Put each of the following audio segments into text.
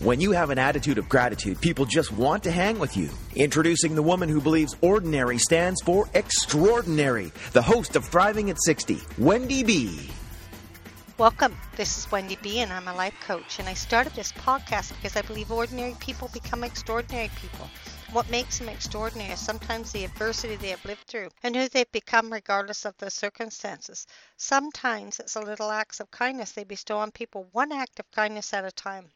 When you have an attitude of gratitude, people just want to hang with you. Introducing the woman who believes ordinary stands for extraordinary, the host of Thriving at 60, Wendy B. Welcome. This is Wendy B, and I'm a life coach. And I started this podcast because I believe ordinary people become extraordinary people. What makes them extraordinary is sometimes the adversity they have lived through and who they've become regardless of the circumstances. Sometimes it's a little acts of kindness they bestow on people, one act of kindness at a time.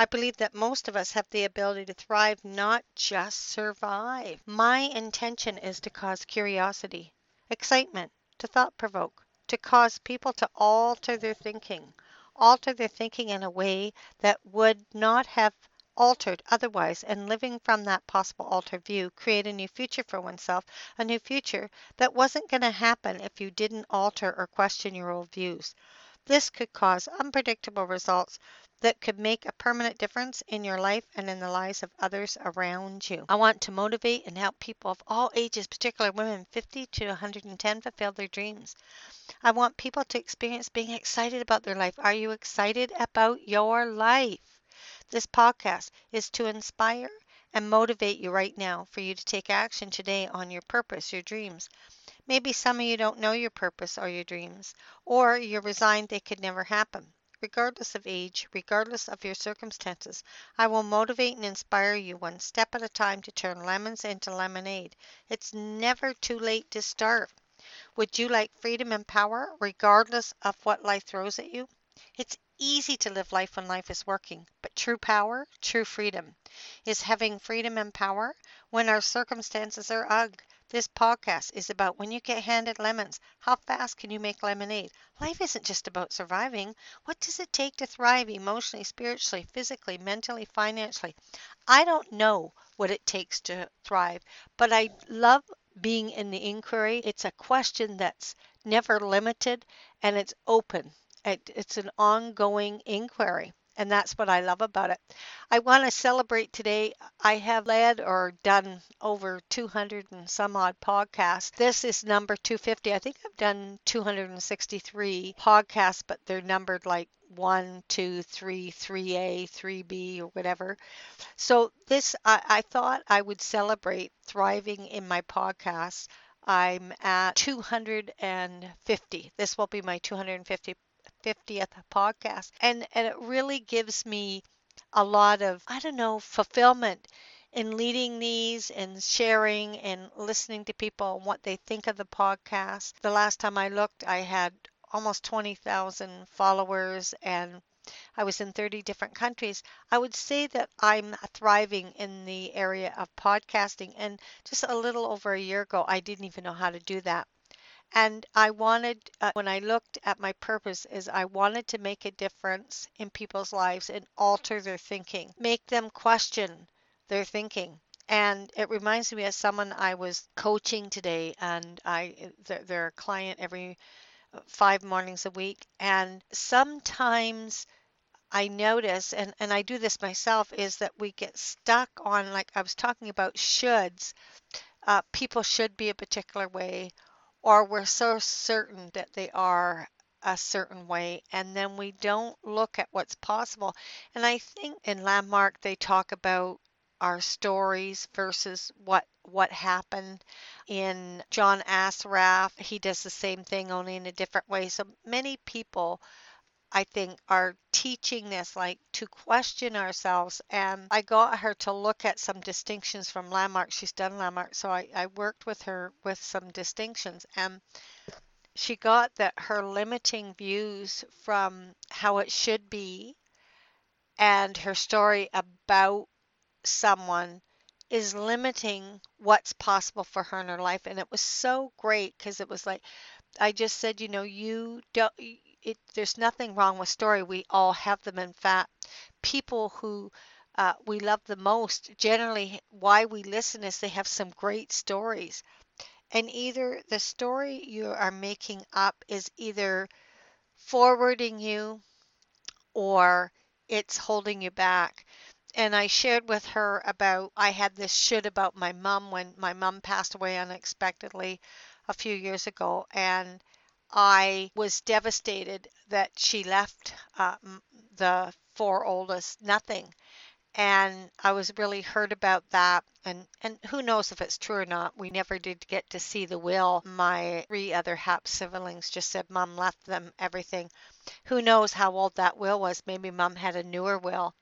I believe that most of us have the ability to thrive, not just survive. My intention is to cause curiosity, excitement, to thought provoke, to cause people to alter their thinking, alter their thinking in a way that would not have altered otherwise, and living from that possible altered view, create a new future for oneself, a new future that wasn't going to happen if you didn't alter or question your old views. This could cause unpredictable results that could make a permanent difference in your life and in the lives of others around you. I want to motivate and help people of all ages, particularly women 50 to 110, fulfill their dreams. I want people to experience being excited about their life. Are you excited about your life? This podcast is to inspire and motivate you right now for you to take action today on your purpose, your dreams. Maybe some of you don't know your purpose or your dreams, or you're resigned they could never happen regardless of age, regardless of your circumstances. I will motivate and inspire you one step at a time to turn lemons into lemonade. It's never too late to start. Would you like freedom and power regardless of what life throws at you? It's easy to live life when life is working, but true power, true freedom, is having freedom and power when our circumstances are ugh. This podcast is about when you get handed lemons, how fast can you make lemonade? Life isn't just about surviving. What does it take to thrive emotionally, spiritually, physically, mentally, financially? I don't know what it takes to thrive, but I love being in the inquiry. It's a question that's never limited and it's open. It's an ongoing inquiry. And that's what I love about it. I want to celebrate today. I have led or done over 200 and some odd podcasts. This is number 250. I think I've done 263 podcasts, but they're numbered like one, two, three, three A, three B, or whatever. So this, I, I thought I would celebrate thriving in my podcast. I'm at 250. This will be my 250 50th podcast. And, and it really gives me a lot of, I don't know, fulfillment in leading these and sharing and listening to people and what they think of the podcast. The last time I looked, I had almost 20,000 followers and I was in 30 different countries. I would say that I'm thriving in the area of podcasting. And just a little over a year ago, I didn't even know how to do that. And I wanted, uh, when I looked at my purpose, is I wanted to make a difference in people's lives and alter their thinking, make them question their thinking. And it reminds me of someone I was coaching today, and I they're, they're a client every uh, five mornings a week. And sometimes I notice, and, and I do this myself, is that we get stuck on, like I was talking about, shoulds. Uh, people should be a particular way, or we're so certain that they are a certain way and then we don't look at what's possible. And i think in landmark they talk about our stories versus what what happened. In john assaraf he does the same thing only in a different way. So many people I think, are teaching this, like to question ourselves. And I got her to look at some distinctions from Landmark. She's done Landmark. So I, I worked with her with some distinctions. And she got that her limiting views from how it should be and her story about someone is limiting what's possible for her in her life. And it was so great because it was like, I just said, you know, you don't, it, there's nothing wrong with story. We all have them. In fact, people who uh, we love the most, generally, why we listen is they have some great stories. And either the story you are making up is either forwarding you or it's holding you back and I shared with her about I had this should about my mom when my mom passed away unexpectedly a few years ago, and I was devastated that she left uh, the four oldest nothing. And I was really hurt about that. And, and who knows if it's true or not. We never did get to see the will. My three other half siblings just said mom left them everything. Who knows how old that will was? Maybe mom had a newer will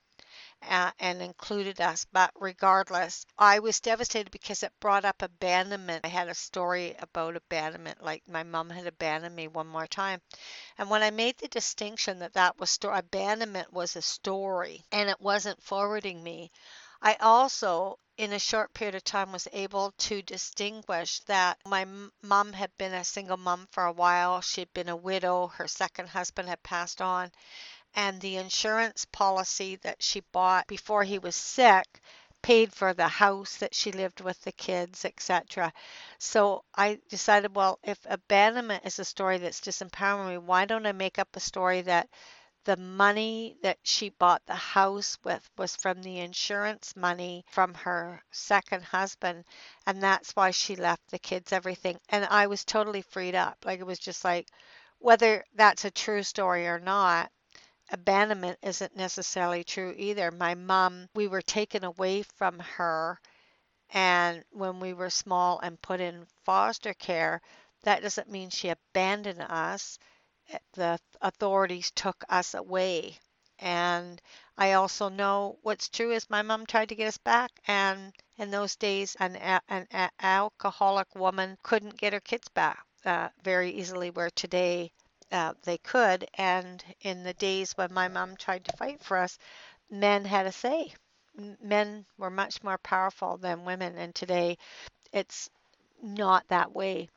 uh, and included us. But regardless, I was devastated because it brought up abandonment. I had a story about abandonment, like my mom had abandoned me one more time. And when I made the distinction that that was sto- abandonment was a story and it wasn't forwarding me, I also in a short period of time was able to distinguish that my mom had been a single mom for a while she'd been a widow her second husband had passed on and the insurance policy that she bought before he was sick paid for the house that she lived with the kids, etc. So I decided, well, if abandonment is a story that's disempowering me, why don't I make up a story that the money that she bought the house with was from the insurance money from her second husband and that's why she left the kids everything and i was totally freed up like it was just like whether that's a true story or not abandonment isn't necessarily true either. My mom, we were taken away from her and when we were small and put in foster care, that doesn't mean she abandoned us. Eh, the authorities took us away. And I also know what's true is my mom tried to get us back, and in those days, an, an, an alcoholic woman couldn't get her kids back uh, very easily, where today uh, they could. And in the days when my mom tried to fight for us, men had a say. Men were much more powerful than women, and today it's not that way.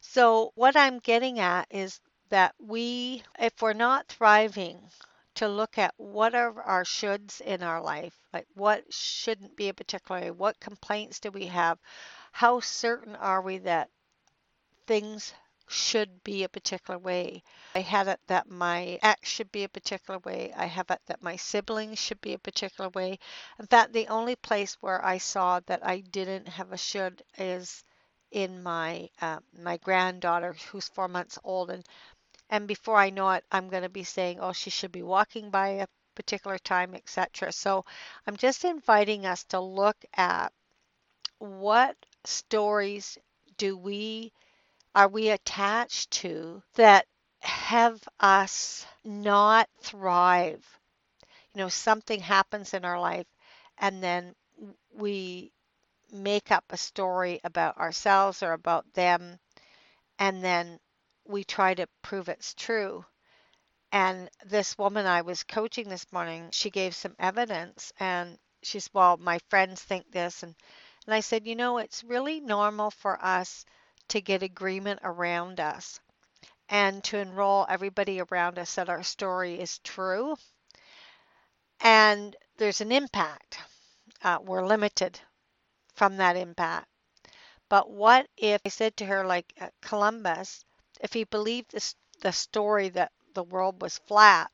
So, what I'm getting at is that we, if we're not thriving, to look at what are our shoulds in our life, like what shouldn't be a particular what complaints do we have, how certain are we that things should be a particular way. I had it that my ex should be a particular way. I have it that my siblings should be a particular way. In fact, the only place where I saw that I didn't have a should is in my uh, my granddaughter who's four months old and and before I know it I'm going to be saying oh she should be walking by a particular time etc so I'm just inviting us to look at what stories do we are we attached to that have us not thrive? You know, something happens in our life and then we make up a story about ourselves or about them and then we try to prove it's true. And this woman I was coaching this morning, she gave some evidence and she's, well, my friends think this. And, and I said, you know, it's really normal for us to get agreement around us and to enroll everybody around us that our story is true. And there's an impact. Uh, we're limited from that impact. But what if I said to her, like uh, Columbus, if he believed this, the story that the world was flat,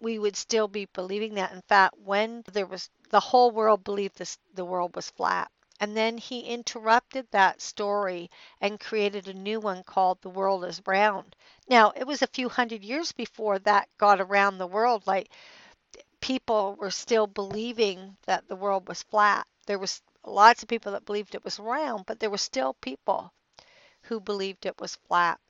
we would still be believing that. In fact, when there was the whole world believed this, the world was flat. And then he interrupted that story and created a new one called The World is Round. Now, it was a few hundred years before that got around the world. Like, people were still believing that the world was flat. There was lots of people that believed it was round, but there were still people who believed it was flat.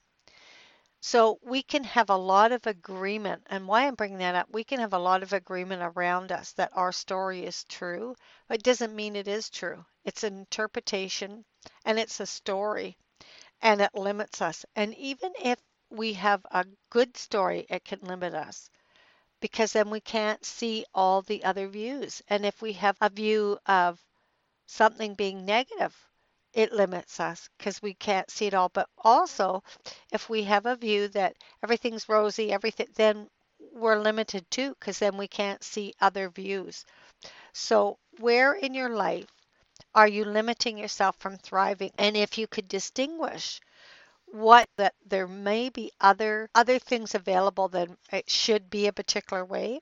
So we can have a lot of agreement. And why I'm bringing that up, we can have a lot of agreement around us that our story is true. But it doesn't mean it is true. It's an interpretation and it's a story. and it limits us. And even if we have a good story, it can limit us because then we can't see all the other views. And if we have a view of something being negative, it limits us because we can't see it all. But also, if we have a view that everything's rosy, everything, then we're limited too because then we can't see other views. So, where in your life are you limiting yourself from thriving? And if you could distinguish what that there may be other other things available than it should be a particular way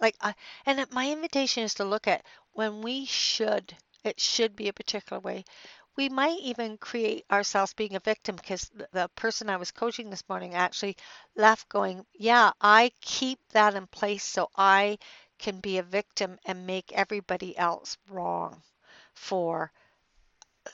like uh, and my invitation is to look at when we should it should be a particular way we might even create ourselves being a victim because the person I was coaching this morning actually left going, Yeah, I keep that in place so I can be a victim and make everybody else wrong for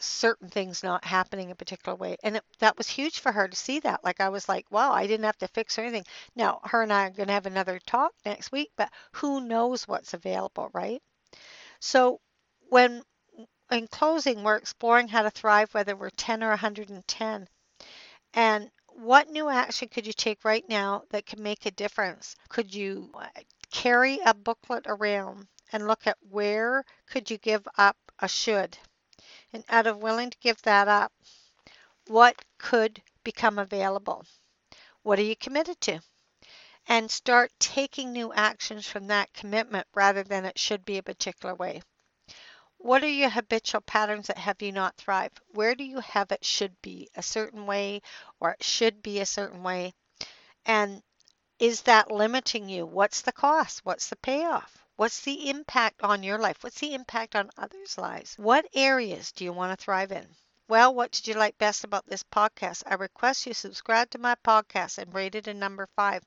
certain things not happening a particular way. And it, that was huge for her to see that. Like I was like, wow, I didn't have to fix or anything. Now, her and I are going to have another talk next week, but who knows what's available, right? So when in closing, we're exploring how to thrive whether we're 10 or 110. And what new action could you take right now that can make a difference? Could you uh, carry a booklet around and look at where could you give up a should? And out of willing to give that up, what could become available? What are you committed to? And start taking new actions from that commitment rather than it should be a particular way. What are your habitual patterns that have you not thrive? Where do you have it should be a certain way or it should be a certain way? And is that limiting you? What's the cost? What's the payoff? What's the impact on your life? What's the impact on others' lives? What areas do you want to thrive in? Well, what did you like best about this podcast? I request you subscribe to my podcast and rate it a number five.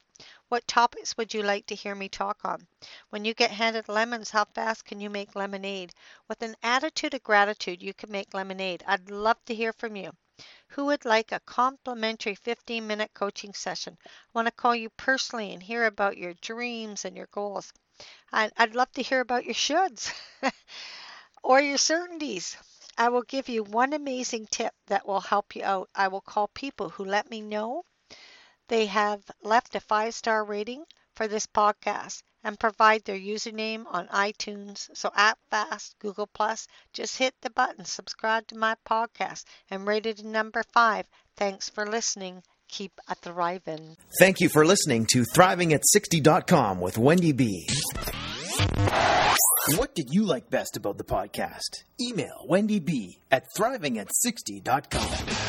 What topics would you like to hear me talk on? When you get handed lemons, how fast can you make lemonade? With an attitude of gratitude, you can make lemonade. I'd love to hear from you. Who would like a complimentary 15 minute coaching session? I want to call you personally and hear about your dreams and your goals. I'd, I'd love to hear about your shoulds or your certainties. I will give you one amazing tip that will help you out. I will call people who let me know they have left a five star rating for this podcast and provide their username on iTunes. So at Fast, Google Plus, just hit the button, subscribe to my podcast, and rate it number five. Thanks for listening. Keep a thriving. Thank you for listening to ThrivingAt60.com with Wendy B. What did you like best about the podcast? Email Wendy B at thrivingat60.com.